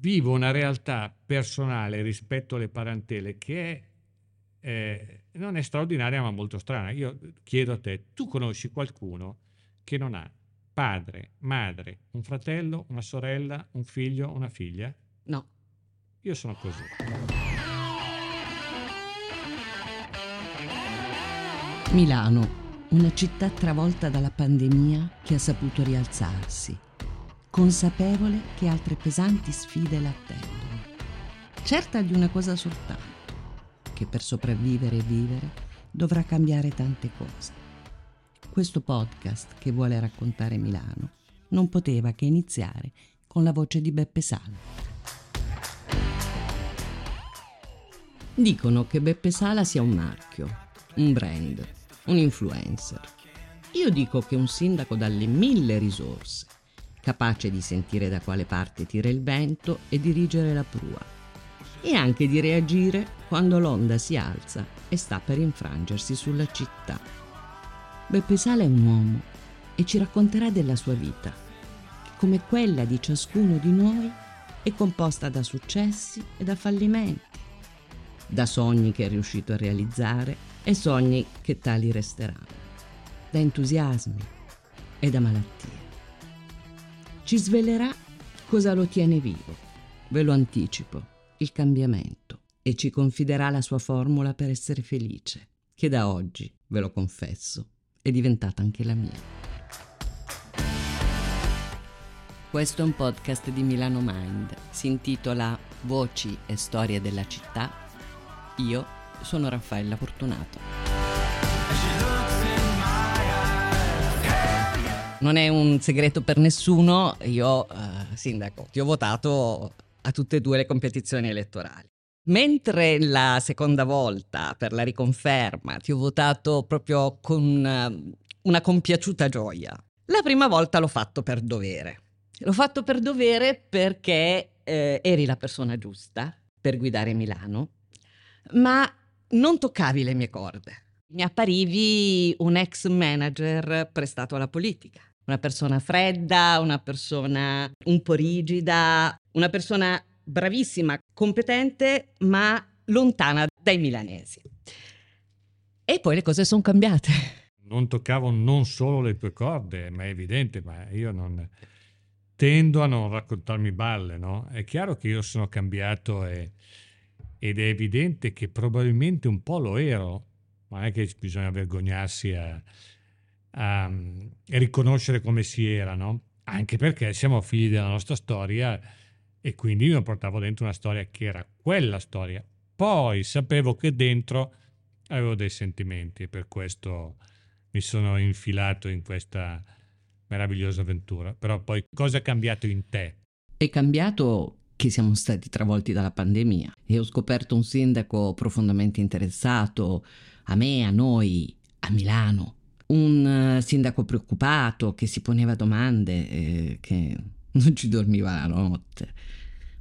vivo una realtà personale rispetto alle parentele che è, eh, non è straordinaria ma molto strana. Io chiedo a te, tu conosci qualcuno che non ha padre, madre, un fratello, una sorella, un figlio, una figlia? No. Io sono così. Milano, una città travolta dalla pandemia che ha saputo rialzarsi, consapevole che altre pesanti sfide l'attendono, certa di una cosa soltanto, che per sopravvivere e vivere dovrà cambiare tante cose. Questo podcast che vuole raccontare Milano non poteva che iniziare con la voce di Beppe Sala. Dicono che Beppe Sala sia un marchio, un brand, un influencer. Io dico che un sindaco dalle mille risorse, capace di sentire da quale parte tira il vento e dirigere la prua, e anche di reagire quando l'onda si alza e sta per infrangersi sulla città. Beppe Sala è un uomo e ci racconterà della sua vita, che come quella di ciascuno di noi è composta da successi e da fallimenti da sogni che è riuscito a realizzare e sogni che tali resteranno, da entusiasmi e da malattie. Ci svelerà cosa lo tiene vivo, ve lo anticipo, il cambiamento, e ci confiderà la sua formula per essere felice, che da oggi, ve lo confesso, è diventata anche la mia. Questo è un podcast di Milano Mind, si intitola Voci e storie della città io sono Raffaella Fortunato. Non è un segreto per nessuno, io, eh, sindaco, ti ho votato a tutte e due le competizioni elettorali. Mentre la seconda volta per la riconferma ti ho votato proprio con eh, una compiaciuta gioia, la prima volta l'ho fatto per dovere. L'ho fatto per dovere perché eh, eri la persona giusta per guidare Milano ma non toccavi le mie corde. Mi apparivi un ex manager prestato alla politica, una persona fredda, una persona un po' rigida, una persona bravissima, competente, ma lontana dai milanesi. E poi le cose sono cambiate. Non toccavo non solo le tue corde, ma è evidente, ma io non tendo a non raccontarmi balle, no? È chiaro che io sono cambiato e ed è evidente che probabilmente un po' lo ero, ma non è che bisogna vergognarsi a, a riconoscere come si era, no? Anche perché siamo figli della nostra storia e quindi io portavo dentro una storia che era quella storia. Poi sapevo che dentro avevo dei sentimenti e per questo mi sono infilato in questa meravigliosa avventura. Però poi cosa è cambiato in te? È cambiato che siamo stati travolti dalla pandemia e ho scoperto un sindaco profondamente interessato a me, a noi, a Milano. Un uh, sindaco preoccupato che si poneva domande, eh, che non ci dormiva la notte,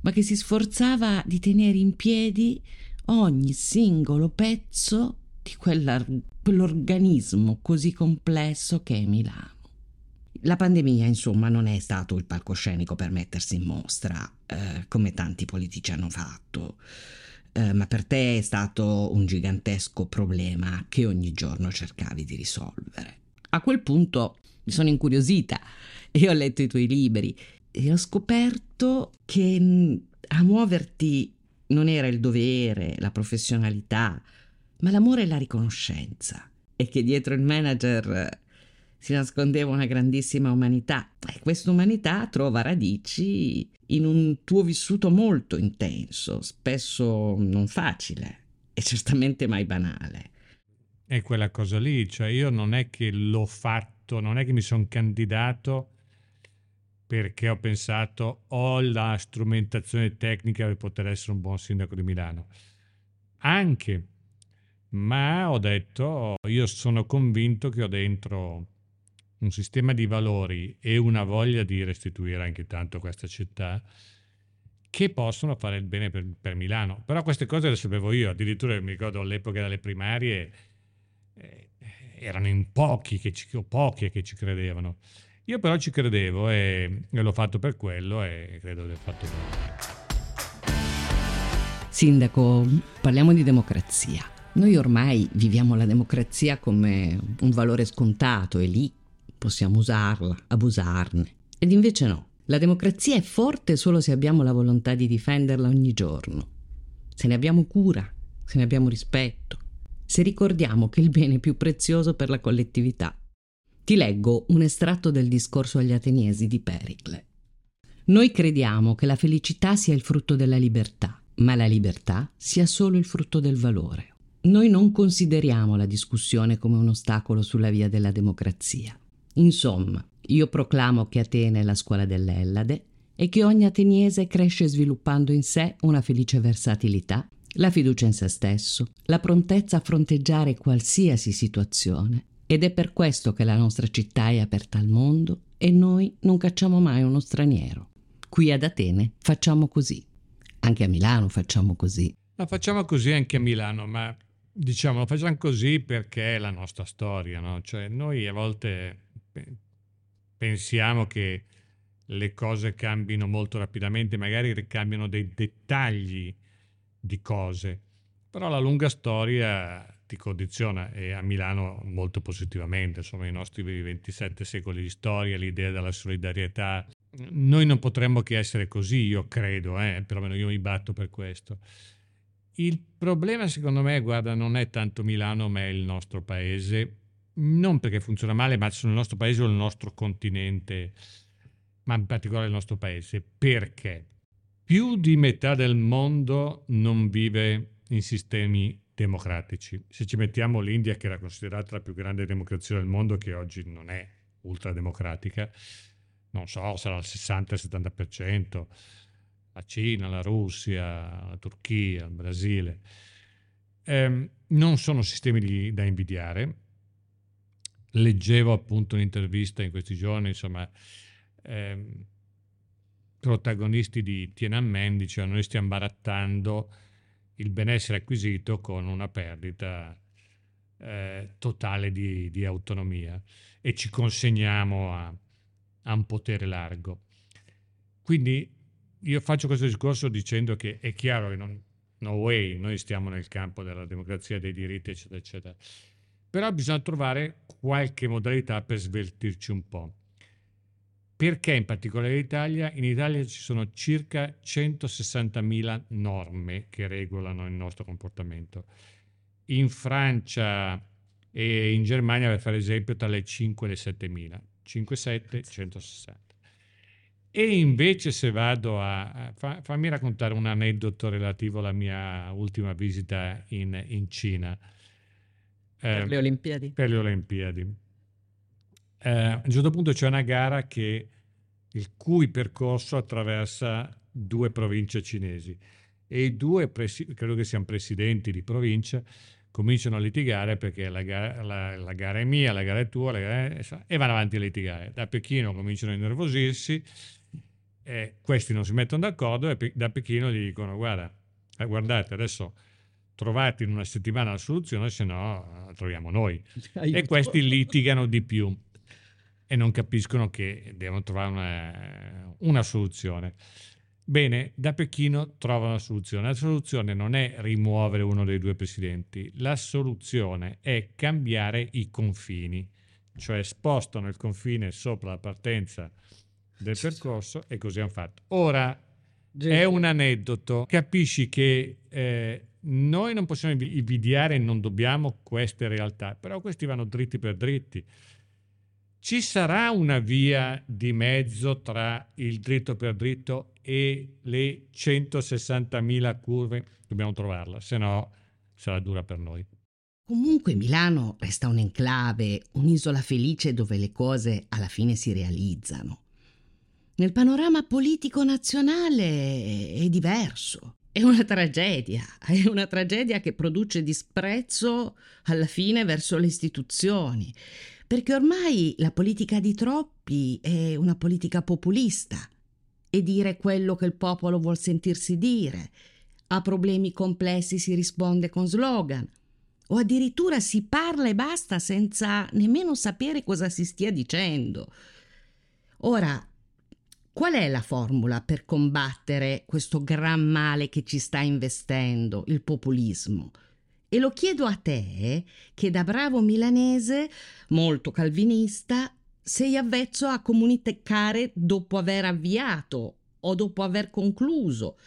ma che si sforzava di tenere in piedi ogni singolo pezzo di quell'organismo così complesso che è Milano. La pandemia, insomma, non è stato il palcoscenico per mettersi in mostra, eh, come tanti politici hanno fatto, eh, ma per te è stato un gigantesco problema che ogni giorno cercavi di risolvere. A quel punto mi sono incuriosita e ho letto i tuoi libri e ho scoperto che mm, a muoverti non era il dovere, la professionalità, ma l'amore e la riconoscenza e che dietro il manager si nascondeva una grandissima umanità e questa umanità trova radici in un tuo vissuto molto intenso, spesso non facile e certamente mai banale. È quella cosa lì, cioè io non è che l'ho fatto, non è che mi sono candidato perché ho pensato ho la strumentazione tecnica per poter essere un buon sindaco di Milano. Anche, ma ho detto io sono convinto che ho dentro un sistema di valori e una voglia di restituire anche tanto questa città che possono fare il bene per, per, Milano. Però queste cose le sapevo io, addirittura mi ricordo all'epoca delle primarie eh, erano in pochi che, ci, pochi che ci credevano. Io però ci credevo e, e l'ho fatto per quello e credo di aver fatto bene. Sindaco, parliamo di democrazia. Noi ormai viviamo la democrazia come un valore scontato e lì possiamo usarla, abusarne. Ed invece no. La democrazia è forte solo se abbiamo la volontà di difenderla ogni giorno. Se ne abbiamo cura, se ne abbiamo rispetto, se ricordiamo che il bene più prezioso per la collettività. Ti leggo un estratto del discorso agli Ateniesi di Pericle. Noi crediamo che la felicità sia il frutto della libertà ma la libertà sia solo il frutto del valore. Noi non consideriamo la discussione come un ostacolo sulla via della democrazia. Insomma, io proclamo che Atene è la scuola dell'Ellade e che ogni ateniese cresce sviluppando in sé una felice versatilità, la fiducia in se stesso, la prontezza a fronteggiare qualsiasi situazione. Ed è per questo che la nostra città è aperta al mondo e noi non cacciamo mai uno straniero. Qui ad Atene facciamo così. Anche a Milano facciamo così. La facciamo così anche a Milano, ma diciamo facciamo così perché è la nostra storia, no? Cioè noi a volte pensiamo che le cose cambino molto rapidamente, magari ricambiano dei dettagli di cose, però la lunga storia ti condiziona e a Milano molto positivamente, insomma i nostri 27 secoli di storia, l'idea della solidarietà, noi non potremmo che essere così, io credo, eh, perlomeno io mi batto per questo. Il problema secondo me, guarda, non è tanto Milano, ma è il nostro paese, non perché funziona male, ma sul nostro paese o il nostro continente, ma in particolare il nostro paese. Perché? Più di metà del mondo non vive in sistemi democratici. Se ci mettiamo l'India, che era considerata la più grande democrazia del mondo, che oggi non è ultrademocratica, non so, sarà il 60-70%, la Cina, la Russia, la Turchia, il Brasile. Eh, non sono sistemi di, da invidiare. Leggevo appunto un'intervista in questi giorni, insomma, eh, protagonisti di Tiananmen dicevano noi stiamo barattando il benessere acquisito con una perdita eh, totale di, di, autonomia e ci consegniamo a, ha un potere largo. Quindi io faccio questo discorso dicendo che è chiaro che non, no way, noi stiamo nel campo della democrazia, dei diritti, eccetera, eccetera. Però bisogna trovare qualche modalità per sveltirci un po'. Perché in particolare in Italia? In Italia ci sono circa 160.000 norme che regolano il nostro comportamento. In Francia e in Germania, per fare esempio, tra le 5 e le 7.000. 57 160. E invece se vado a... Fa, fammi raccontare un aneddoto relativo alla mia ultima visita in, in Cina. Per eh, le Olimpiadi. Per le Olimpiadi. Eh, a un certo punto c'è una gara che, il cui percorso attraversa due province cinesi e i due, presi- credo che siano presidenti di provincia, cominciano a litigare perché la gara, la, la gara è mia, la gara è tua, gara è, e vanno avanti a litigare. Da Pechino cominciano a innervosirsi, eh, questi non si mettono d'accordo e da Pechino gli dicono guarda, eh, guardate adesso trovate in una settimana la soluzione, se no la troviamo noi. Aiuto. E questi litigano di più e non capiscono che devono trovare una, una soluzione. Bene, da Pechino trova una soluzione. La soluzione non è rimuovere uno dei due presidenti, la soluzione è cambiare i confini, cioè spostano il confine sopra la partenza del percorso e così hanno fatto. Ora è un aneddoto, capisci che eh, noi non possiamo invidiare non dobbiamo queste realtà, però questi vanno dritti per dritti. Ci sarà una via di mezzo tra il dritto per dritto e le 160.000 curve? Dobbiamo trovarla, se no sarà dura per noi. Comunque Milano resta un'enclave, un'isola felice dove le cose alla fine si realizzano. Nel panorama politico nazionale è diverso. È una tragedia, è una tragedia che produce disprezzo alla fine verso le istituzioni perché ormai la politica di troppi è una politica populista e dire quello che il popolo vuol sentirsi dire. A problemi complessi si risponde con slogan o addirittura si parla e basta senza nemmeno sapere cosa si stia dicendo. Ora, Qual è la formula per combattere questo gran male che ci sta investendo, il populismo? E lo chiedo a te, che da bravo milanese, molto calvinista, sei avvezzo a comunicare dopo aver avviato o dopo aver concluso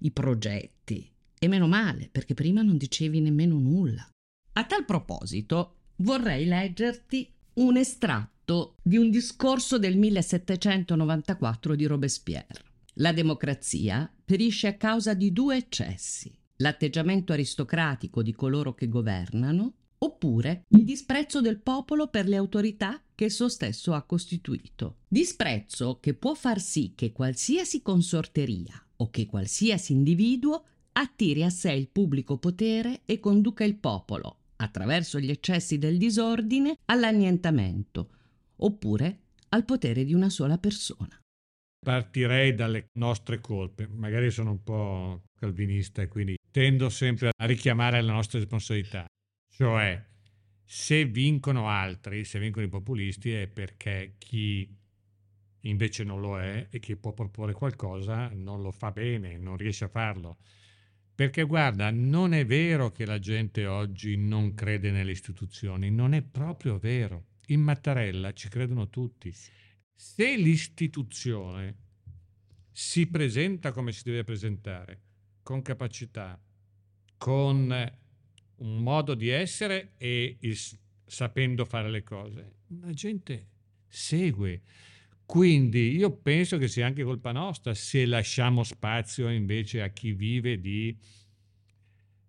i progetti. E meno male, perché prima non dicevi nemmeno nulla. A tal proposito, vorrei leggerti un estratto tratto di un discorso del 1794 di Robespierre. La democrazia perisce a causa di due eccessi, l'atteggiamento aristocratico di coloro che governano oppure il disprezzo del popolo per le autorità che esso stesso ha costituito. Disprezzo che può far sì che qualsiasi consorteria o che qualsiasi individuo attiri a sé il pubblico potere e conduca il popolo, attraverso gli eccessi del disordine, all'annientamento, oppure al potere di una sola persona. Partirei dalle nostre colpe, magari sono un po' calvinista e quindi tendo sempre a richiamare la nostra responsabilità, cioè se vincono altri, se vincono i populisti è perché chi invece non lo è e chi può proporre qualcosa non lo fa bene, non riesce a farlo. Perché guarda, non è vero che la gente oggi non crede nelle istituzioni, non è proprio vero in Mattarella ci credono tutti. Se l'istituzione si presenta come si deve presentare, con capacità, con un modo di essere e il, sapendo fare le cose, la gente segue. Quindi io penso che sia anche colpa nostra se lasciamo spazio invece a chi vive di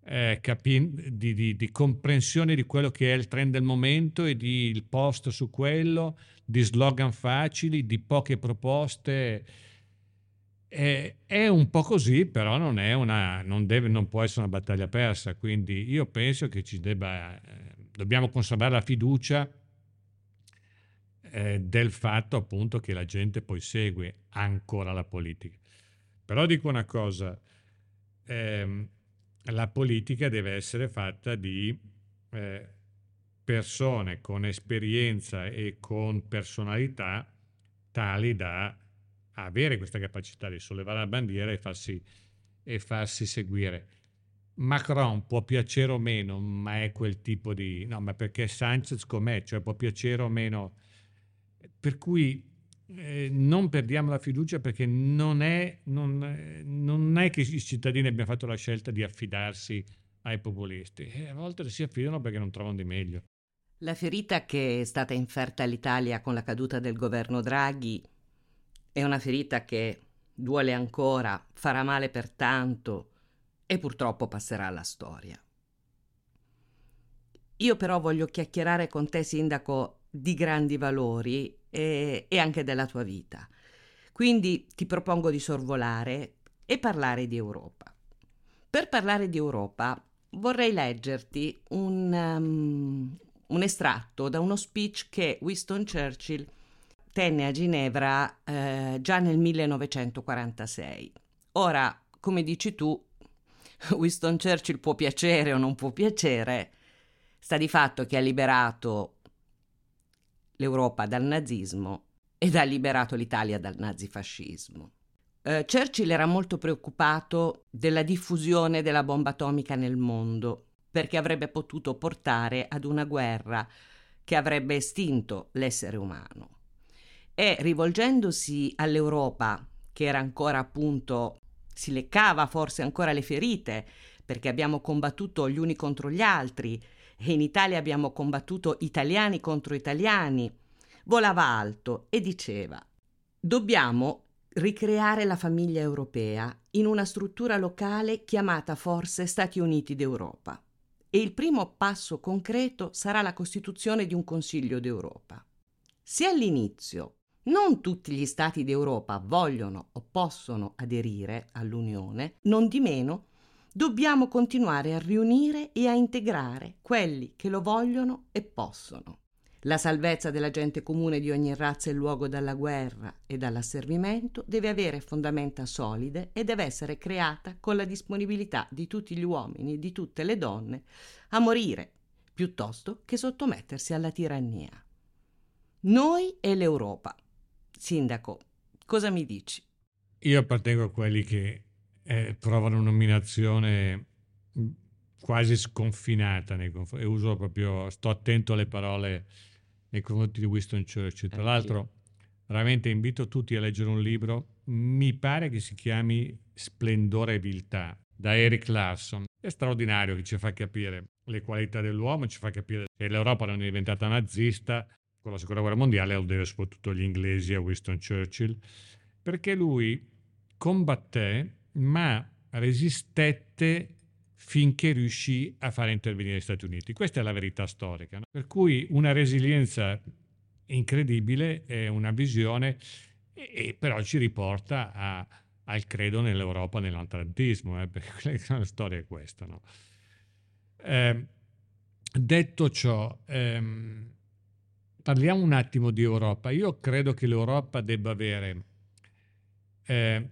eh, capi- di, di, di, comprensione di quello che è il trend del momento e di il post su quello, di slogan facili, di poche proposte. Eh, è un po' così, però non, è una, non, deve, non può essere una battaglia persa. Quindi io penso che ci debba, eh, dobbiamo conservare la fiducia eh, del fatto appunto che la gente poi segue ancora la politica. Però dico una cosa, ehm, la politica deve essere fatta di eh, persone con esperienza e con personalità tali da avere questa capacità di sollevare la bandiera e farsi, e farsi seguire. Macron può piacere o meno, ma è quel tipo di... No, ma perché Sanchez com'è, cioè può piacere o meno. Per cui eh, non perdiamo la fiducia perché non è, non, eh, non è, che i cittadini abbiano fatto la scelta di affidarsi ai populisti, e a volte si affidano perché non trovano di meglio. La ferita che è stata inferta all'Italia con la caduta del governo Draghi è una ferita che duole ancora, farà male per tanto e purtroppo passerà alla storia. Io però voglio chiacchierare con te, sindaco, di grandi valori e, e anche della tua vita. Quindi ti propongo di sorvolare e parlare di Europa. Per parlare di Europa vorrei leggerti un, um, un estratto da uno speech che Winston Churchill tenne a Ginevra eh, già nel 1946. Ora, come dici tu, Winston Churchill può piacere o non può piacere, sta di fatto che ha liberato l'Europa dal nazismo ed ha liberato l'Italia dal nazifascismo. Eh, Churchill era molto preoccupato della diffusione della bomba atomica nel mondo perché avrebbe potuto portare ad una guerra che avrebbe estinto l'essere umano. E rivolgendosi all'Europa, che era ancora appunto, si leccava forse ancora le ferite, perché abbiamo combattuto gli uni contro gli altri, e in Italia abbiamo combattuto italiani contro italiani, volava alto e diceva dobbiamo ricreare la famiglia europea in una struttura locale chiamata forse Stati Uniti d'Europa e il primo passo concreto sarà la costituzione di un Consiglio d'Europa. Se all'inizio non tutti gli Stati d'Europa vogliono o possono aderire all'Unione, non di meno dobbiamo continuare a riunire e a integrare quelli che lo vogliono e possono. La salvezza della gente comune di ogni razza e luogo dalla guerra e dall'asservimento deve avere fondamenta solide e deve essere creata con la disponibilità di tutti gli uomini e di tutte le donne a morire piuttosto che sottomettersi alla tirannia. Noi e l'Europa. Sindaco, Cosa mi dici? Io appartengo a quelli che eh, provano una nominazione quasi sconfinata nei confronti, e uso proprio, sto attento alle parole nei confronti di Winston Churchill. Tra l'altro, veramente invito tutti a leggere un libro, mi pare che si chiami Splendore e Viltà, da Eric Larson. È straordinario che ci fa capire le qualità dell'uomo, ci fa capire che l'Europa non è diventata nazista, con la seconda guerra mondiale lo deve soprattutto agli inglesi, a Winston Churchill, perché lui combatté ma resistette finché riuscì a fare intervenire gli Stati Uniti. Questa è la verità storica. No? Per cui una resilienza incredibile, è una visione, e, e però ci riporta a, al credo nell'Europa, nell'atlantismo, eh, perché la storia è questa. No? Eh, detto ciò, ehm, parliamo un attimo di Europa. Io credo che l'Europa debba avere eh,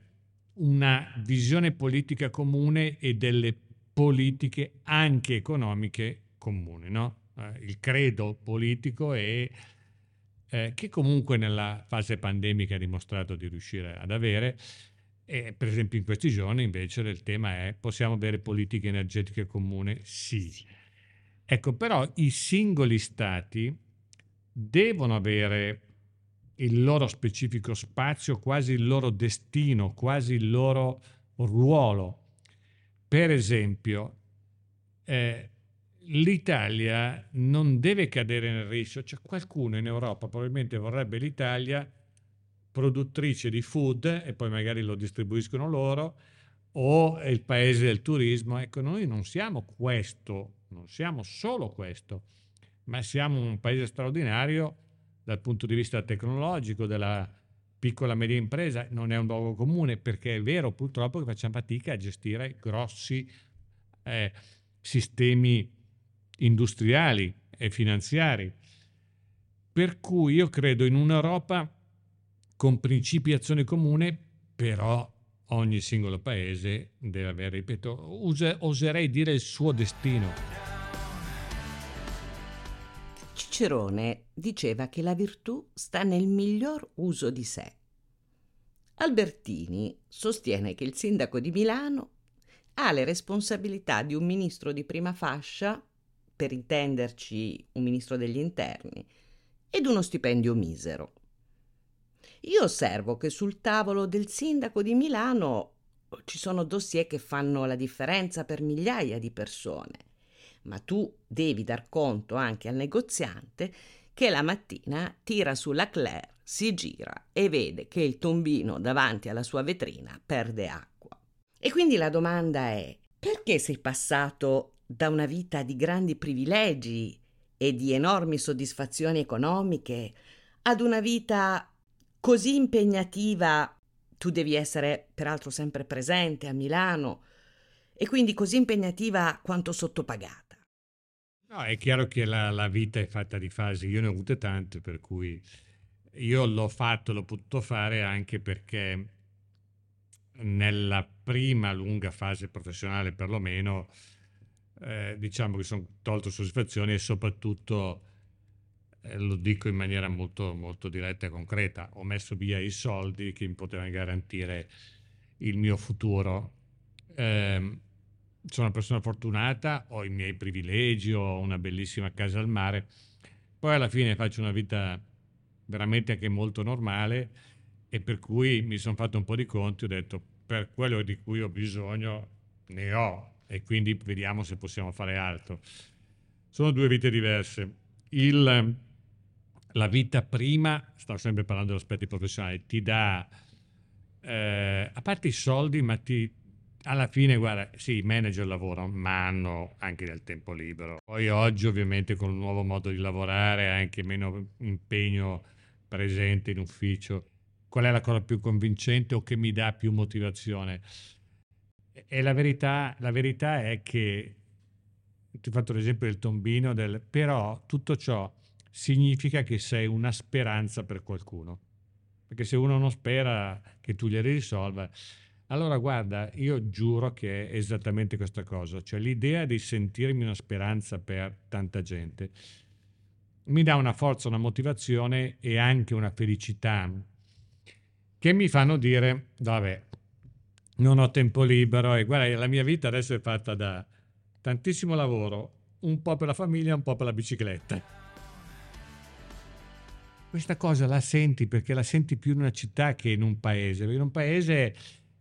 una visione politica comune e delle politiche anche economiche comuni. No? Eh, il credo politico è eh, che comunque nella fase pandemica ha dimostrato di riuscire ad avere. E per esempio in questi giorni invece il tema è possiamo avere politiche energetiche comuni? Sì. Ecco, però i singoli stati devono avere il loro specifico spazio, quasi il loro destino, quasi il loro ruolo. Per esempio, eh, l'Italia non deve cadere nel rischio, c'è qualcuno in Europa probabilmente vorrebbe l'Italia produttrice di food e poi magari lo distribuiscono loro o il paese del turismo. Ecco, noi non siamo questo, non siamo solo questo, ma siamo un paese straordinario dal punto di vista tecnologico, della piccola e media impresa, non è un luogo comune perché è vero purtroppo che facciamo fatica a gestire grossi eh, sistemi industriali e finanziari. Per cui io credo in un'Europa con principi e azione comune, però ogni singolo paese deve avere, ripeto, oserei dire il suo destino. Cicerone diceva che la virtù sta nel miglior uso di sé. Albertini sostiene che il sindaco di Milano ha le responsabilità di un ministro di prima fascia, per intenderci un ministro degli interni, ed uno stipendio misero. Io osservo che sul tavolo del sindaco di Milano ci sono dossier che fanno la differenza per migliaia di persone ma tu devi dar conto anche al negoziante che la mattina tira sulla Claire, si gira e vede che il tombino davanti alla sua vetrina perde acqua. E quindi la domanda è: perché sei passato da una vita di grandi privilegi e di enormi soddisfazioni economiche ad una vita così impegnativa? Tu devi essere peraltro sempre presente a Milano e quindi così impegnativa quanto sottopagata. No, è chiaro che la, la, vita è fatta di fasi, io ne ho avute tante, per cui io l'ho fatto, l'ho potuto fare anche perché nella prima lunga fase professionale perlomeno, eh, diciamo che sono tolto soddisfazioni e soprattutto, eh, lo dico in maniera molto, molto diretta e concreta, ho messo via i soldi che mi potevano garantire il mio futuro. Eh, sono una persona fortunata, ho i miei privilegi, ho una bellissima casa al mare, poi alla fine faccio una vita veramente anche molto normale e per cui mi sono fatto un po' di conti, ho detto per quello di cui ho bisogno ne ho e quindi vediamo se possiamo fare altro. Sono due vite diverse. Il, la vita prima, stavo sempre parlando degli aspetti professionali, ti dà, eh, a parte i soldi, ma ti, alla fine, guarda, sì, i manager lavorano, ma hanno anche del tempo libero. Poi oggi, ovviamente, con un nuovo modo di lavorare, anche meno impegno presente in ufficio. Qual è la cosa più convincente o che mi dà più motivazione? E la verità, la verità è che, ti ho fatto l'esempio del tombino, del, però tutto ciò significa che sei una speranza per qualcuno. Perché se uno non spera che tu glieli risolva, allora guarda, io giuro che è esattamente questa cosa, cioè l'idea di sentirmi una speranza per tanta gente mi dà una forza, una motivazione e anche una felicità che mi fanno dire, vabbè, non ho tempo libero e guarda, la mia vita adesso è fatta da tantissimo lavoro, un po' per la famiglia, un po' per la bicicletta. Questa cosa la senti perché la senti più in una città che in un paese. In un paese,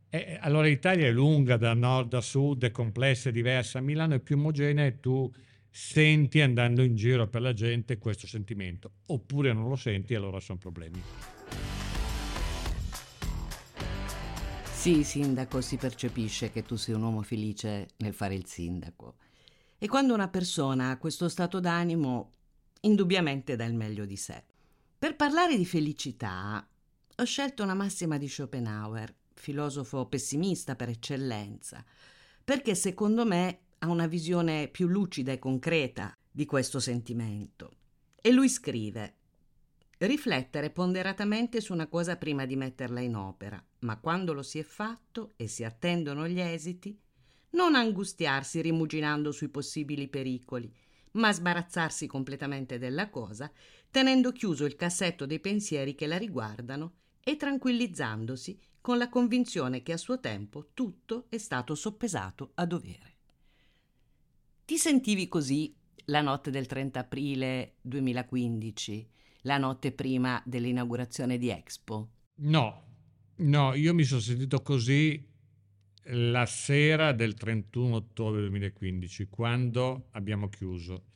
è, allora l'Italia è lunga da nord a sud, è complessa, è diversa. Milano è più omogenea e tu senti andando in giro per la gente questo sentimento. Oppure non lo senti e allora sono problemi. Sì, sindaco, si percepisce che tu sei un uomo felice nel fare il sindaco. E quando una persona ha questo stato d'animo, indubbiamente dà il meglio di sé. Per parlare di felicità ho scelto una massima di Schopenhauer, filosofo pessimista per eccellenza, perché secondo me ha una visione più lucida e concreta di questo sentimento. E lui scrive Riflettere ponderatamente su una cosa prima di metterla in opera, ma quando lo si è fatto e si attendono gli esiti, non angustiarsi rimuginando sui possibili pericoli, ma sbarazzarsi completamente della cosa tenendo chiuso il cassetto dei pensieri che la riguardano e tranquillizzandosi con la convinzione che a suo tempo tutto è stato soppesato a dovere. Ti sentivi così la notte del 30 aprile 2015, la notte prima dell'inaugurazione di Expo? No, no, io mi sono sentito così la sera del 31 ottobre 2015, quando abbiamo chiuso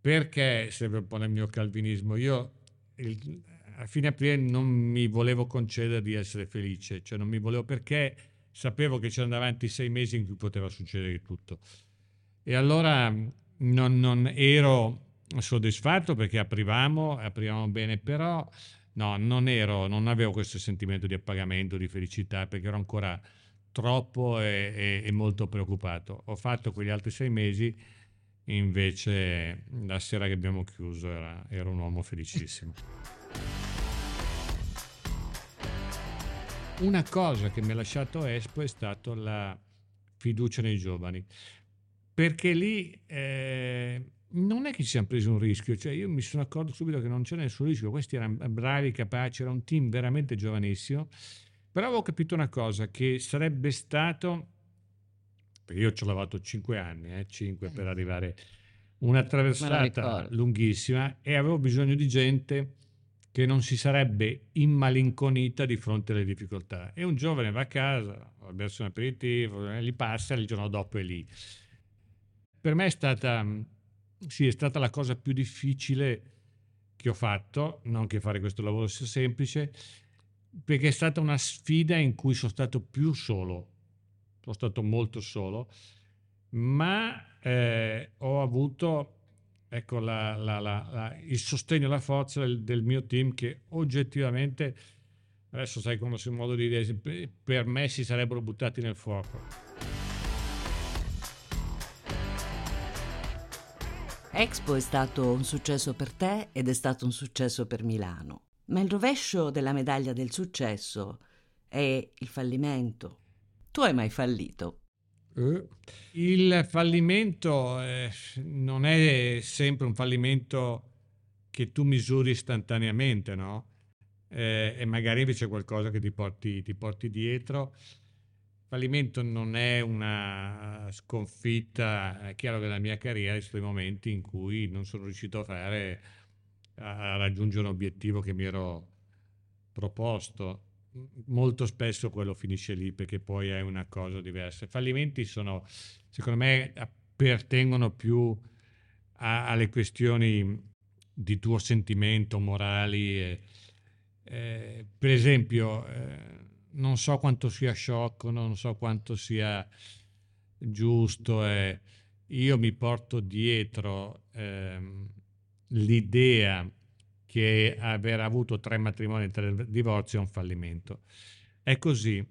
perché serve un po' nel mio calvinismo. Io il, a fine aprile non mi volevo concedere di essere felice, cioè non mi volevo perché sapevo che c'erano davanti sei mesi in cui poteva succedere tutto. E allora non, non ero soddisfatto perché aprivamo, aprivamo bene, però no, non ero, non avevo questo sentimento di appagamento, di felicità, perché ero ancora troppo e, e, e molto preoccupato. Ho fatto quegli altri sei mesi invece la sera che abbiamo chiuso era, era un uomo felicissimo. Una cosa che mi ha lasciato Espo è stata la fiducia nei giovani, perché lì eh, non è che ci siamo presi un rischio, cioè io mi sono accorto subito che non c'era nessun rischio, questi erano bravi, capaci, era un team veramente giovanissimo, però avevo capito una cosa, che sarebbe stato perché io ci ho lavorato 5 anni, eh, 5 per arrivare una traversata lunghissima e avevo bisogno di gente che non si sarebbe immalinconita di fronte alle difficoltà. E un giovane va a casa, ha berso un aperitivo, li eh, passa, il giorno dopo è lì. Per me è stata, sì, è stata la cosa più difficile che ho fatto, non che fare questo lavoro sia semplice, perché è stata una sfida in cui sono stato più solo sono stato molto solo, ma eh, ho avuto ecco, la, la, la, il sostegno e la forza del, del, mio team che oggettivamente, adesso sai come si modo di dire, per me si sarebbero buttati nel fuoco. Expo è stato un successo per te ed è stato un successo per Milano, ma il rovescio della medaglia del successo è il fallimento, tu hai mai fallito? Uh, il fallimento eh, non è sempre un fallimento che tu misuri istantaneamente, no? Eh, e magari invece qualcosa che ti porti, ti porti dietro. Il fallimento non è una sconfitta, è chiaro che nella mia carriera sono momenti in cui non sono riuscito a fare, a raggiungere un obiettivo che mi ero proposto molto spesso quello finisce lì perché poi è una cosa diversa. I fallimenti sono, secondo me, appartengono più a, alle questioni di tuo sentimento, morali. E, eh, per esempio, eh, non so quanto sia sciocco, non so quanto sia giusto. Eh, io mi porto dietro ehm, l'idea che aver avuto tre matrimoni e tre divorzi è un fallimento. È così?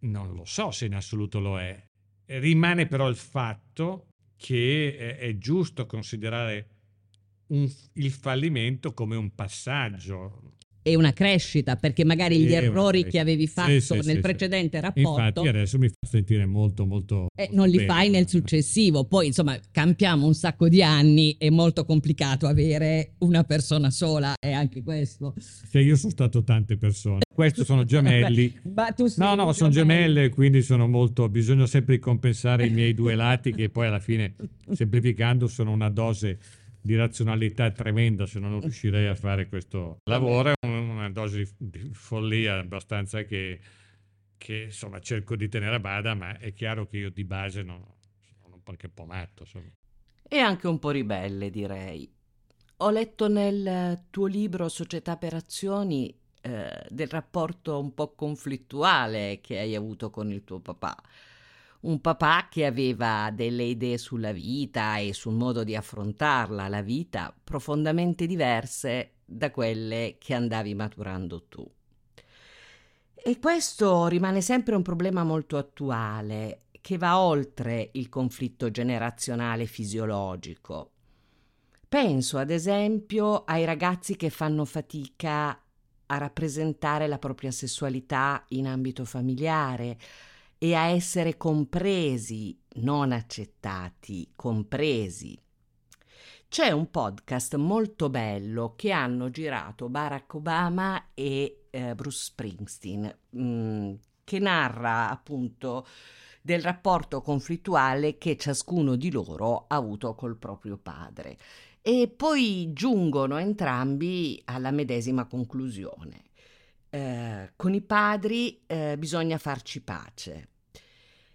Non lo so se in assoluto lo è. Rimane però il fatto che è giusto considerare un, il fallimento come un passaggio. È una crescita perché magari gli errori che avevi fatto sì, sì, nel sì, precedente rapporto infatti adesso mi fa sentire molto molto eh, non li bene. fai nel successivo. Poi insomma campiamo un sacco di anni è molto complicato avere una persona sola è anche questo. Se io sono stato tante persone. Questi sono gemelli. Ma tu sei no no sono gemelle quindi sono molto bisogna sempre compensare i miei due lati che poi alla fine semplificando sono una dose di razionalità tremenda se non riuscirei a fare questo lavoro, è una dose di, follia abbastanza che, che, insomma cerco di tenere a bada, ma è chiaro che io di base non, sono qualche po' matto. Insomma. E anche un po' ribelle direi. Ho letto nel tuo libro Società per azioni eh, del rapporto un po' conflittuale che hai avuto con il tuo papà un papà che aveva delle idee sulla vita e sul modo di affrontarla, la vita, profondamente diverse da quelle che andavi maturando tu. E questo rimane sempre un problema molto attuale, che va oltre il conflitto generazionale fisiologico. Penso ad esempio ai ragazzi che fanno fatica a rappresentare la propria sessualità in ambito familiare, e a essere compresi, non accettati, compresi. C'è un podcast molto bello che hanno girato Barack Obama e eh, Bruce Springsteen, mh, mm, che narra appunto del rapporto conflittuale che ciascuno di loro ha avuto col proprio padre. E poi giungono entrambi alla medesima conclusione. Eh, con i padri eh, bisogna farci pace.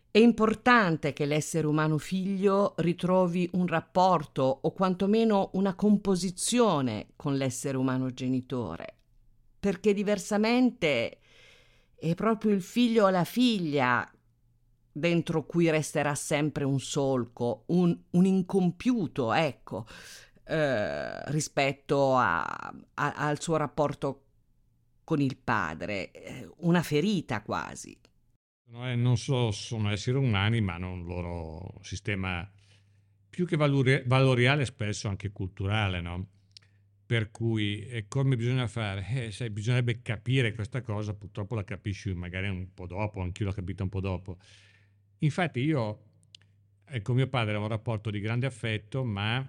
È importante che l'essere umano figlio ritrovi un rapporto o quantomeno una composizione con l'essere umano genitore, perché diversamente è proprio il figlio o la figlia dentro cui resterà sempre un solco, un, un incompiuto, ecco, eh, rispetto a, a, al suo rapporto con il padre, eh, una ferita quasi. Non solo sono esseri umani, ma hanno un loro sistema più che valoriale, spesso anche culturale, no? Per cui eh, come bisogna fare? Eh, sai, bisognerebbe capire questa cosa, purtroppo la capisci magari un po' dopo, anch'io l'ho capita un po' dopo. Infatti io eh, con mio padre avevo un rapporto di grande affetto, ma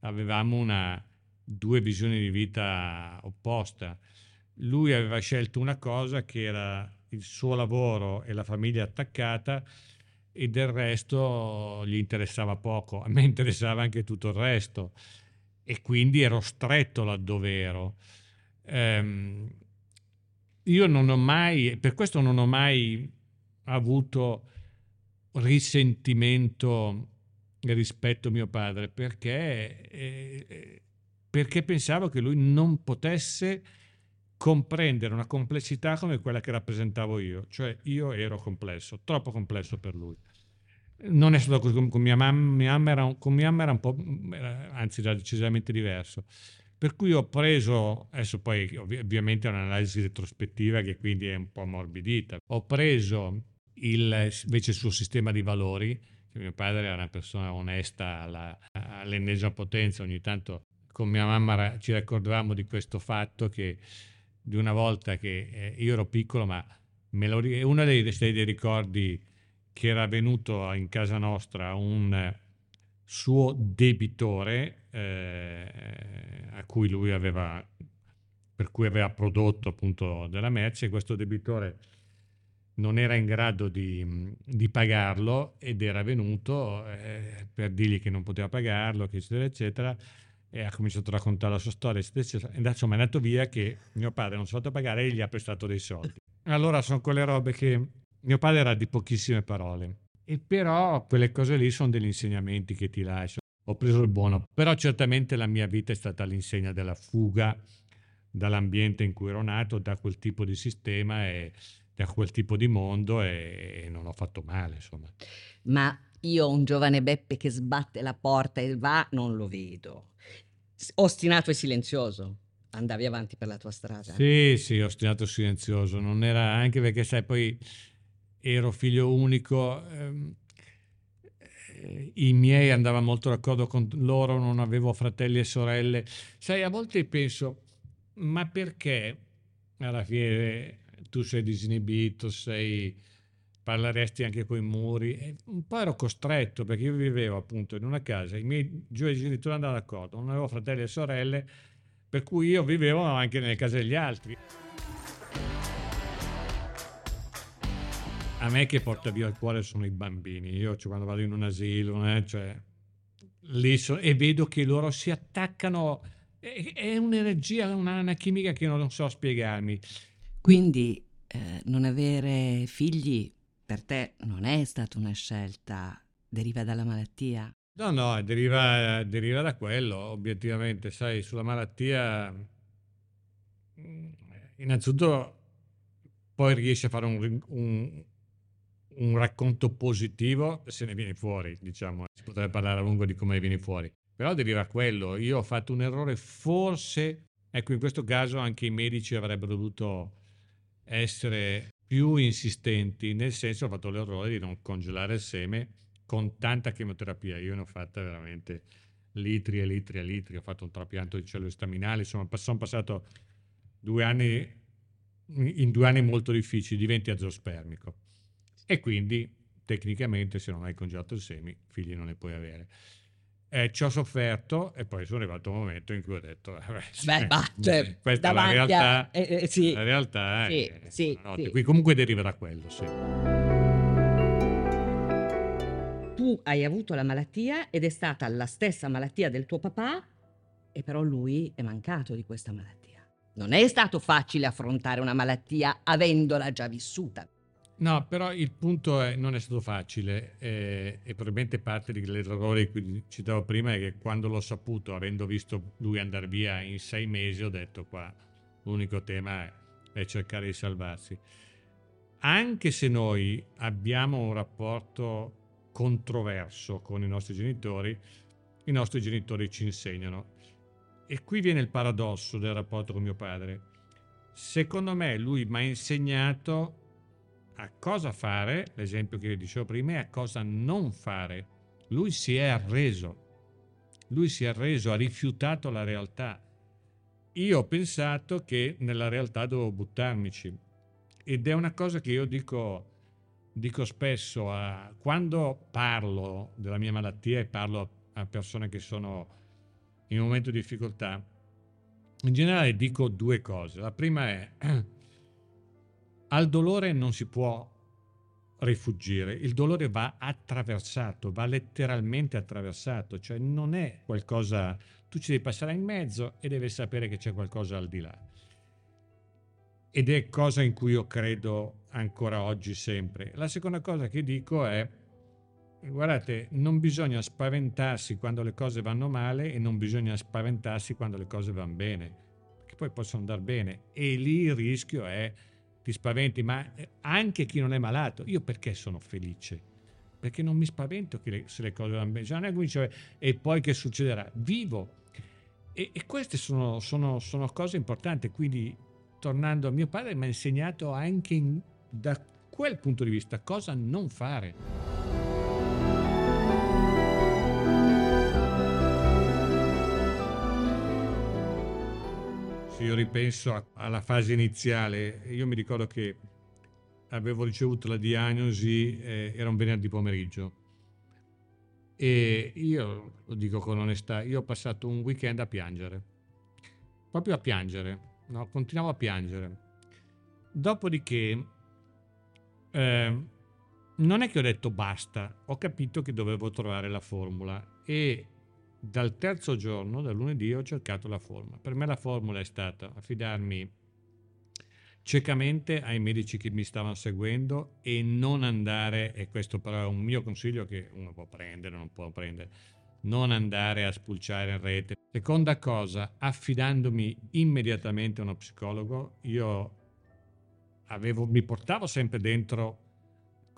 avevamo una, due visioni di vita opposta. Lui aveva scelto una cosa che era il suo lavoro e la famiglia attaccata e del resto gli interessava poco. A me interessava anche tutto il resto e quindi ero stretto laddove ero. Um, io non ho mai, per questo non ho mai avuto risentimento rispetto a mio padre perché, eh, perché pensavo che lui non potesse comprendere una complessità come quella che rappresentavo io, cioè io ero complesso, troppo complesso per lui. Non è stato così con mia mamma, mia mamma era, con mia mamma era un po', era, anzi era decisamente diverso. Per cui ho preso, adesso poi ovviamente è un'analisi retrospettiva che quindi è un po' ammorbidita, ho preso il, invece il suo sistema di valori, che mio padre era una persona onesta alla, all'ennesima potenza, ogni tanto con mia mamma ci ricordavamo di questo fatto che di una volta che eh, io ero piccolo, ma me lo, uno dei, dei ricordi che era venuto in casa nostra un suo debitore eh, cui aveva per cui aveva prodotto appunto della merce questo debitore non era in grado di, di pagarlo ed era venuto eh, per dirgli che non poteva pagarlo eccetera eccetera e ha cominciato a raccontare la sua storia, eccetera, e insomma è andato via che mio padre non si è fatto pagare e gli ha prestato dei soldi. Allora sono quelle robe che mio padre era di pochissime parole, e però quelle cose lì sono degli insegnamenti che ti lascio. Ho preso il buono, però certamente la mia vita è stata l'insegna della fuga dall'ambiente in cui ero nato, da quel tipo di sistema e da quel tipo di mondo e, e non ho fatto male, insomma. Ma io un giovane Beppe che sbatte la porta e va, non lo vedo. Ostinato e silenzioso. Andavi avanti per la tua strada. Sì, sì, ostinato e silenzioso. Non era anche perché, sai, poi ero figlio unico. Ehm, eh, I miei andavano molto d'accordo con loro, non avevo fratelli e sorelle. Sai, a volte penso, ma perché alla fine tu sei disinibito, sei, parleresti anche con i muri. E un po' ero costretto perché io vivevo appunto in una casa, i miei due genitori andavano d'accordo, non avevo fratelli e sorelle, per cui io vivevo anche nelle case degli altri. A me che porta via il cuore sono i bambini. Io cioè, quando vado in un asilo, eh, cioè, so, e vedo che loro si attaccano. È, è un'energia, una, una, chimica che non so spiegarmi. Quindi eh, non avere figli per te non è stata una scelta, deriva dalla malattia? No, no, deriva, deriva da quello, obiettivamente, sai, sulla malattia, mm, innanzitutto poi riesci a fare un, un, un racconto positivo se ne viene fuori, diciamo, si potrebbe parlare a lungo di come ne viene fuori, però deriva quello, io ho fatto un errore, forse, ecco, in questo caso anche i medici avrebbero dovuto essere più insistenti, nel senso ho fatto l'errore di non congelare il seme con tanta chemioterapia. Io ne ho fatta veramente litri e litri e litri, ho fatto un trapianto di cellule staminali, insomma sono passato due anni, in due anni molto difficili, diventi azospermico e quindi tecnicamente se non hai congelato il semi, figli non ne puoi avere. Eh, ci ho sofferto e poi sono arrivato un momento in cui ho detto vabbè, Beh, bah, cioè, questa è la realtà, a, eh, eh, sì. la realtà sì, è, sì, sì. qui comunque deriva da quello sì. tu hai avuto la malattia ed è stata la stessa malattia del tuo papà e però lui è mancato di questa malattia non è stato facile affrontare una malattia avendola già vissuta No, però il punto è, non è stato facile eh, e probabilmente parte dell'errore che citavo prima è che quando l'ho saputo, avendo visto lui andare via in sei mesi, ho detto qua l'unico tema è, cercare di salvarsi. Anche se noi abbiamo un rapporto controverso con i nostri genitori, i nostri genitori ci insegnano. E qui viene il paradosso del rapporto con mio padre. Secondo me lui mi ha insegnato a cosa fare, l'esempio che dicevo prima, e a cosa non fare. Lui si è arreso, lui si è arreso, ha rifiutato la realtà. Io ho pensato che nella realtà dovevo buttarmici ed è una cosa che io dico, dico spesso a, quando parlo della mia malattia e parlo a persone che sono in un momento di difficoltà. In generale dico due cose. La prima è Al dolore non si può rifugire, il dolore va attraversato, va letteralmente attraversato, cioè non è qualcosa, tu ci devi passare in mezzo e devi sapere che c'è qualcosa al di là. Ed è cosa in cui io credo ancora oggi sempre. La seconda cosa che dico è, guardate, non bisogna spaventarsi quando le cose vanno male e non bisogna spaventarsi quando le cose vanno bene, che poi possono andare bene e lì il rischio è ti spaventi, ma eh, anche chi non è malato, io perché sono felice? Perché non mi spavento le, se le cose vanno bene, cioè, e poi che succederà? Vivo. E, e queste sono, sono, sono, cose importanti, quindi tornando a mio padre mi ha insegnato anche in, da quel punto di vista cosa non fare. Se io ripenso alla fase iniziale, io mi ricordo che avevo ricevuto la diagnosi, eh, era un venerdì pomeriggio. E io, lo dico con onestà, io ho passato un weekend a piangere, proprio a piangere, no? continuavo a piangere. Dopodiché, eh, non è che ho detto basta, ho capito che dovevo trovare la formula e dal terzo giorno, dal lunedì, ho cercato la formula. Per me la formula è stata affidarmi ciecamente ai medici che mi stavano seguendo e non andare, e questo però è un mio consiglio che uno può prendere, non può prendere, non andare a spulciare in rete. Seconda cosa, affidandomi immediatamente a uno psicologo, io avevo, mi portavo sempre dentro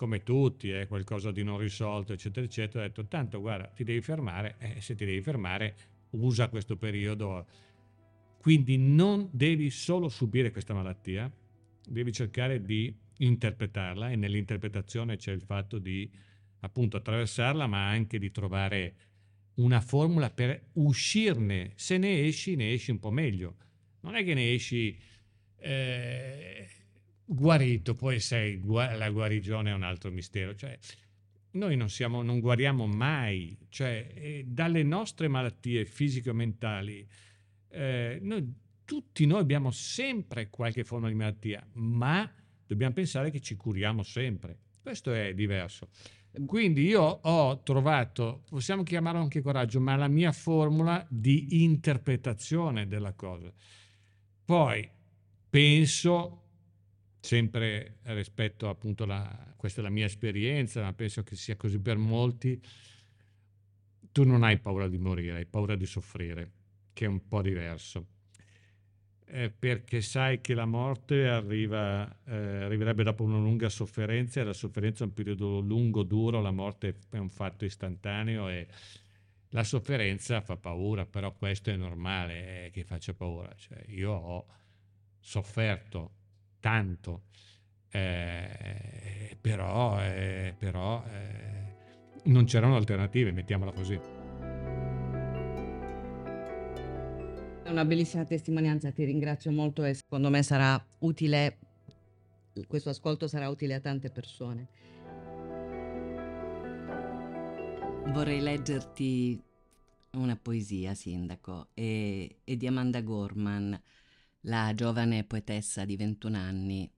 come tutti, è qualcosa di non risolto, eccetera, eccetera, ho detto, tanto guarda, ti devi fermare, e eh, se ti devi fermare, usa questo periodo. Quindi non devi solo subire questa malattia, devi cercare di interpretarla e nell'interpretazione c'è il fatto di appunto attraversarla, ma anche di trovare una formula per uscirne. Se ne esci, ne esci un po' meglio. Non è che ne esci eh, guarito, poi sei, la guarigione è un altro mistero. Cioè, noi non, siamo, non guariamo mai, cioè, eh, dalle nostre malattie fisico-mentali, eh, noi, tutti noi abbiamo sempre qualche forma di malattia, ma dobbiamo pensare che ci curiamo sempre. Questo è diverso. Quindi io ho trovato, possiamo chiamarlo anche coraggio, ma la mia formula di interpretazione della cosa. Poi penso, sempre rispetto appunto a questa è la mia esperienza, ma penso che sia così per molti, tu non hai paura di morire, hai paura di soffrire, che è un po' diverso eh, perché sai che la morte arriva, eh, arriverebbe dopo una lunga sofferenza e la sofferenza è un periodo lungo, duro, la morte è un fatto istantaneo e la sofferenza fa paura, però questo è normale eh, che faccia paura. Cioè, io ho sofferto tanto, eh, però, eh, però eh, non c'erano alternative, mettiamola così. una bellissima testimonianza, ti ringrazio molto e secondo me sarà utile, questo ascolto sarà utile a tante persone. Vorrei leggerti una poesia, Sindaco, e, e di Amanda Gorman, la giovane poetessa di 21 anni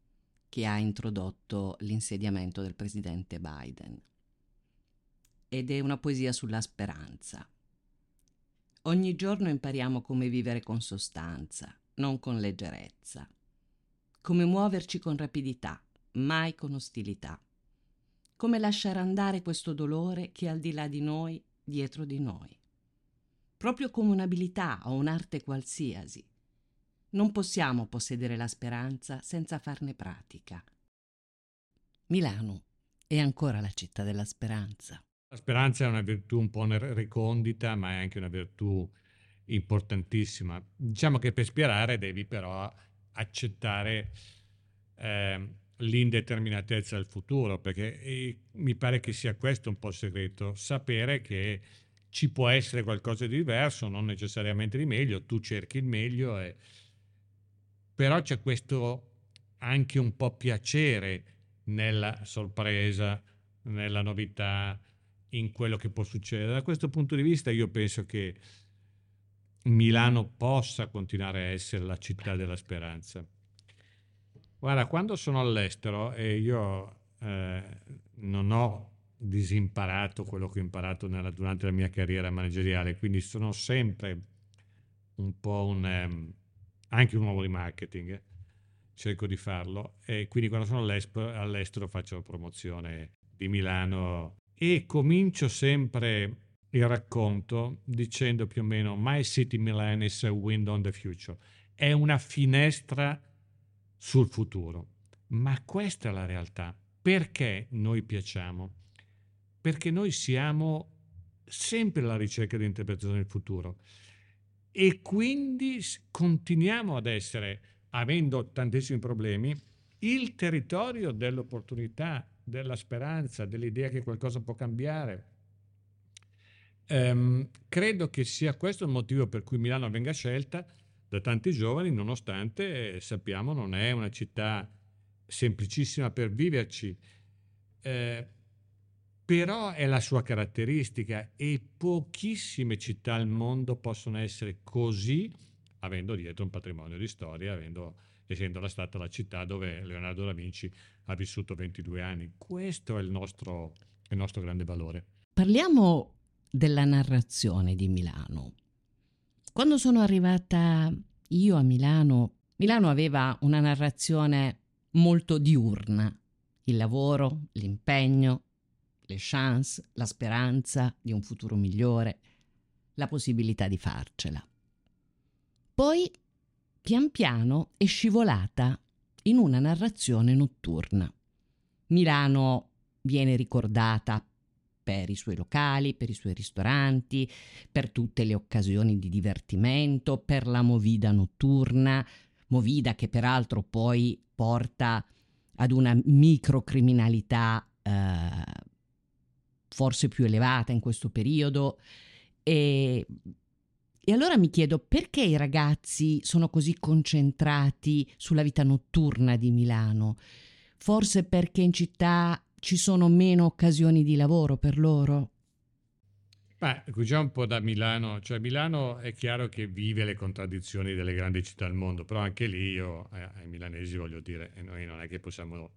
che ha introdotto l'insediamento del presidente Biden. Ed è una poesia sulla speranza. Ogni giorno impariamo come vivere con sostanza, non con leggerezza. Come muoverci con rapidità, mai con ostilità. Come lasciare andare questo dolore che è al di là di noi, dietro di noi. Proprio come un'abilità o un'arte qualsiasi. Non possiamo possedere la speranza senza farne pratica. Milano è ancora la città della speranza. La speranza è una virtù un po' ricondita, ma è anche una virtù importantissima. Diciamo che per sperare devi però accettare eh, l'indeterminatezza del futuro, perché mi pare che sia questo un po' il segreto, sapere che ci può essere qualcosa di diverso, non necessariamente di meglio, tu cerchi il meglio, e... però c'è questo anche un po' piacere nella sorpresa, nella novità, in quello che può succedere. Da questo punto di vista io penso che Milano possa continuare a essere la città della speranza. Guarda, quando sono all'estero e io eh, non ho disimparato quello che ho imparato nella, durante la mia carriera manageriale, quindi sono sempre un po' un, um, anche un uomo di marketing, eh? cerco di farlo e quindi quando sono all'estero faccio la promozione di Milano e comincio sempre il racconto dicendo più o meno My City Milan is a window on the future. È una finestra sul futuro. Ma questa è la realtà. Perché noi piacciamo? Perché noi siamo sempre alla ricerca di interpretazione del futuro e quindi continuiamo ad essere, avendo tantissimi problemi, il territorio dell'opportunità della speranza, dell'idea che qualcosa può cambiare. Um, credo che sia questo il motivo per cui Milano venga scelta da tanti giovani, nonostante eh, sappiamo non è una città semplicissima per viverci, eh, però è la sua caratteristica e pochissime città al mondo possono essere così, avendo dietro un patrimonio di storia, avendo essendo stata la città dove Leonardo da Vinci ha vissuto 22 anni. Questo è il nostro, il nostro grande valore. Parliamo della narrazione di Milano. Quando sono arrivata io a Milano, Milano aveva una narrazione molto diurna. Il lavoro, l'impegno, le chance, la speranza di un futuro migliore, la possibilità di farcela. Poi pian piano è scivolata in una narrazione notturna. Milano viene ricordata per i suoi locali, per i suoi ristoranti, per tutte le occasioni di divertimento, per la movida notturna, movida che peraltro poi porta ad una microcriminalità eh, forse più elevata in questo periodo e E allora mi chiedo perché i ragazzi sono così concentrati sulla vita notturna di Milano? Forse perché in città ci sono meno occasioni di lavoro per loro? Beh, cominciamo un po' da Milano, cioè Milano è chiaro che vive le contraddizioni delle grandi città del mondo, però anche lì io eh, ai milanesi voglio dire, noi non è che possiamo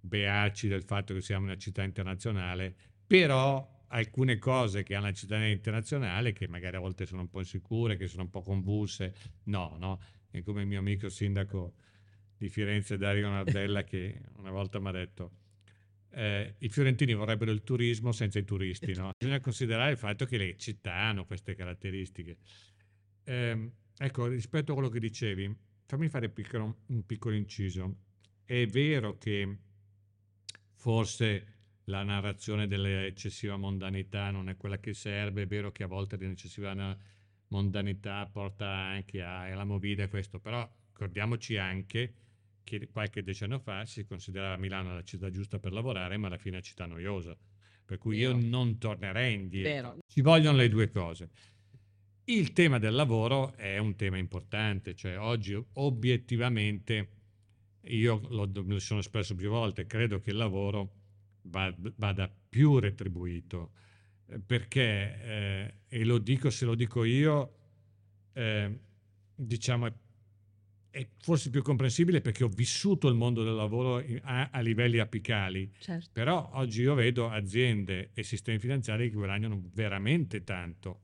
bearci del fatto che siamo una città internazionale, però alcune cose che hanno la cittadinanza internazionale, che magari a volte sono un po' insicure, che sono un po' convulse, no, no. È come il mio amico sindaco di Firenze, Dario Nardella, che una volta mi ha detto eh, i fiorentini vorrebbero il turismo senza i turisti, no? Bisogna considerare il fatto che le città hanno queste caratteristiche. Eh, ecco, rispetto a quello che dicevi, fammi fare piccolo, un piccolo inciso. È vero che forse la narrazione dell'eccessiva mondanità non è quella che serve, è vero che a volte l'eccessiva mondanità porta anche alla movida questo, però ricordiamoci anche che qualche decennio fa si considerava Milano la città giusta per lavorare, ma alla fine è una città noiosa. Per cui io non tornerei indietro. Vero. Ci vogliono le due cose. Il tema del lavoro è un tema importante, cioè oggi obiettivamente io lo, lo sono espresso più volte, credo che il lavoro vada più retribuito eh, perché, eh, e lo dico se lo dico io, eh, diciamo è, è, forse più comprensibile perché ho vissuto il mondo del lavoro a, a livelli apicali, certo. però oggi io vedo aziende e sistemi finanziari che guadagnano veramente tanto.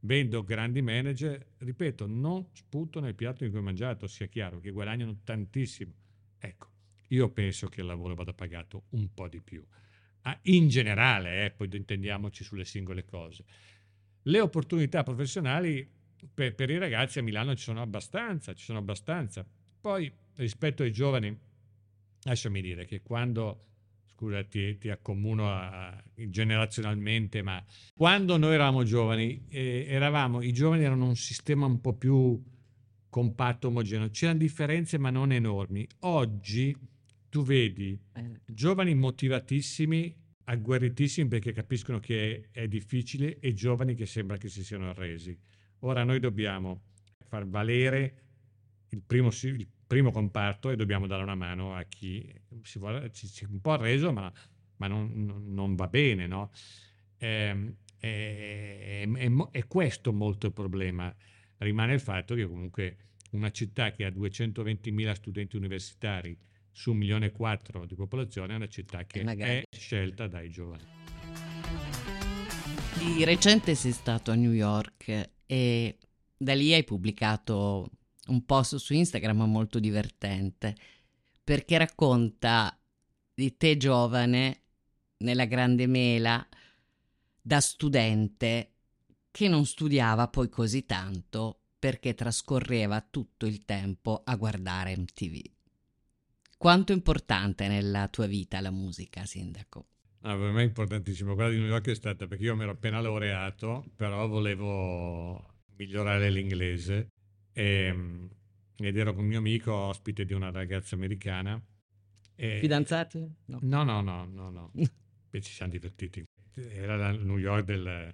Vedo grandi manager, ripeto, non sputo nel piatto in cui ho mangiato, sia chiaro, che guadagnano tantissimo. Ecco, io penso che il lavoro vada pagato un po' di più. Ah, in generale, eh, poi intendiamoci sulle singole cose. Le opportunità professionali per, per, i ragazzi a Milano ci sono abbastanza, ci sono abbastanza. Poi rispetto ai giovani, lasciami dire che quando, scusa ti, ti accomuno a, generazionalmente, ma quando noi eravamo giovani, eh, eravamo, i giovani erano un sistema un po' più compatto, omogeneo, c'erano differenze ma non enormi. Oggi tu vedi eh. giovani motivatissimi, agguerritissimi perché capiscono che è, è difficile e giovani che sembra che si siano arresi. Ora noi dobbiamo far valere il primo, il primo comparto e dobbiamo dare una mano a chi si, vuole, si, si è un po' arreso ma, ma non, non, va bene. No? È, è, è, è questo molto il problema. Rimane il fatto che comunque una città che ha 220.000 studenti universitari su un milione e quattro di popolazione è una città che è scelta dai giovani. Di recente sei stato a New York e da lì hai pubblicato un post su Instagram molto divertente perché racconta di te giovane nella grande mela da studente che non studiava poi così tanto perché trascorreva tutto il tempo a guardare MTV. Quanto è importante nella tua vita la musica, Sindaco? Ah, per me è importantissimo. Quella di New York è stata perché io mi ero appena laureato, però volevo migliorare l'inglese e, ed ero con un mio amico ospite di una ragazza americana. E... Fidanzati? No, no, no, no, no. no. e ci siamo divertiti. Era la New York del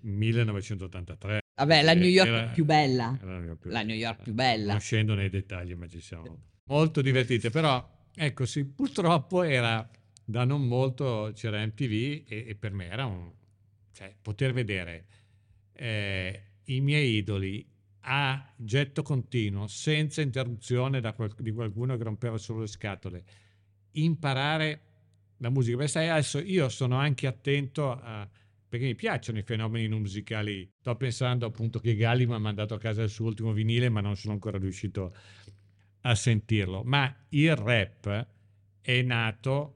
1983. Vabbè, la New York era, più bella. La New York più, la New York più bella. Non scendo nei dettagli, ma ci siamo molto divertite, però ecco sì, purtroppo era da non molto c'era MTV e, e per me era un cioè, poter vedere eh, i miei idoli a getto continuo, senza interruzione da qual- di qualcuno che rompeva solo le scatole, imparare la musica. Beh, sai, adesso io sono anche attento a, perché mi piacciono i fenomeni musicali. Sto pensando appunto che Galli mi ha mandato a casa il suo ultimo vinile, ma non sono ancora riuscito a sentirlo, ma il rap è nato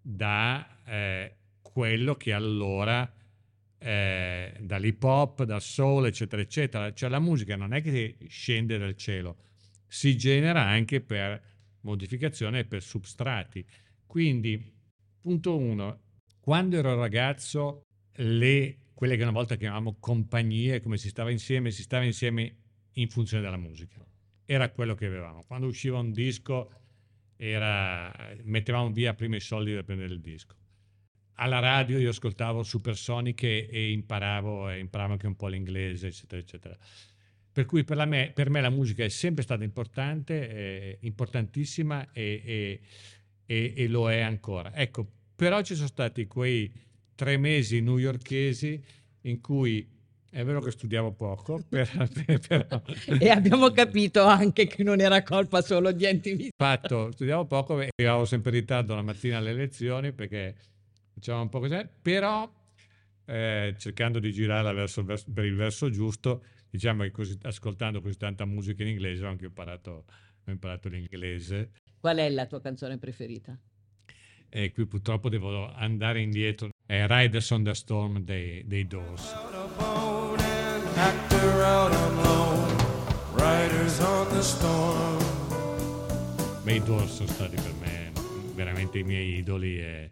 da eh, quello che allora eh, dall'hip hop, dal soul, eccetera, eccetera. Cioè la musica non è che scende dal cielo, si genera anche per modificazione e per substrati. Quindi, punto uno, quando ero ragazzo, le, quelle che una volta chiamavamo compagnie, come si stava insieme, si stava insieme in funzione della musica era quello che avevamo. Quando usciva un disco era, mettevamo via prima i soldi per prendere il disco. alla radio io ascoltavo Supersonic e, e imparavo, e imparavo anche un po' l'inglese, eccetera, eccetera. Per cui per, me, per me la musica è sempre stata importante, eh, importantissima e, e, e, lo è ancora. Ecco, però ci sono stati quei tre mesi newyorkesi in cui è vero che studiavo poco, però, però... e abbiamo capito anche che non era colpa solo di enti Fatto, studiavo poco arrivavo sempre in ritardo la mattina alle lezioni perché facevamo un po' così, però eh, cercando di girarla verso, verso, per il verso giusto, diciamo che così, ascoltando così tanta musica in inglese ho anche imparato, ho imparato l'inglese. Qual è la tua canzone preferita? E qui purtroppo devo andare indietro. È Riders on the Storm dei, dei Doors. Beh, i Doors sono stati per me veramente i miei idoli e,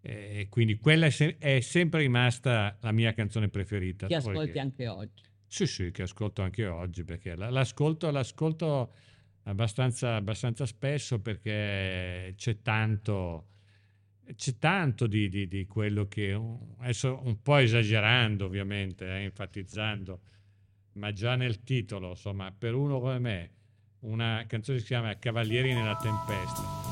e quindi quella è, se- è, sempre rimasta la mia canzone preferita. Che ascolti perché... anche oggi. Sì, sì, che ascolto anche oggi, perché l'ascolto, l'ascolto abbastanza, abbastanza spesso perché c'è tanto, c'è tanto di, di, di, quello che, adesso un po' esagerando ovviamente, eh, enfatizzando, ma già nel titolo, insomma, per uno come me, una canzone che si chiama Cavalieri nella tempesta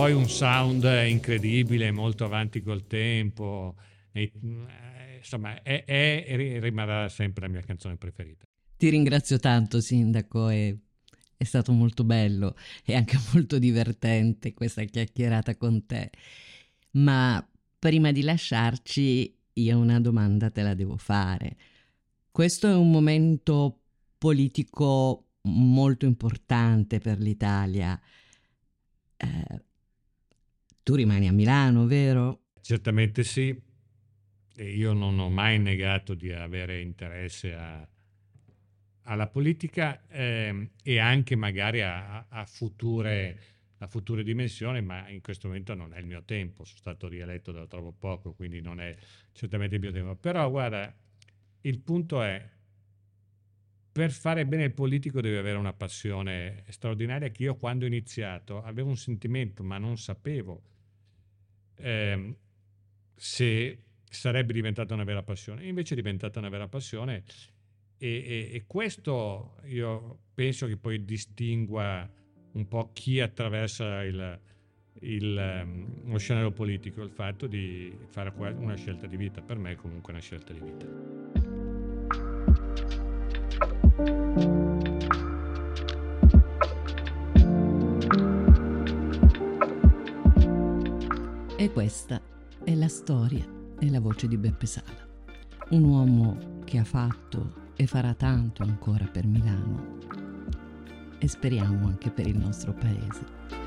poi un sound incredibile, molto avanti col tempo, e, eh, insomma è, è, rimarrà sempre la mia canzone preferita. Ti ringrazio tanto Sindaco e è stato molto bello e anche molto divertente questa chiacchierata con te. Ma prima di lasciarci io una domanda te la devo fare. Questo è un momento politico molto importante per l'Italia. Eh, tu rimani a Milano, vero? Certamente sì. E io non ho mai negato di avere interesse a, alla politica eh, e anche magari a, a, future, a, future, dimensioni, ma in questo momento non è il mio tempo. Sono stato rieletto da troppo poco, quindi non è certamente il mio tempo. Però guarda, il punto è per fare bene il politico devi avere una passione straordinaria che io quando ho iniziato avevo un sentimento ma non sapevo eh, se sarebbe diventata una vera passione. Invece è diventata una vera passione e, e, e questo io penso che poi distingua un po' chi attraversa il, il, um, lo scenario politico, il fatto di fare una scelta di vita. Per me è comunque una scelta di vita. E questa è la storia e la voce di Beppe Sala, un uomo che ha fatto e farà tanto ancora per Milano e speriamo anche per il nostro paese.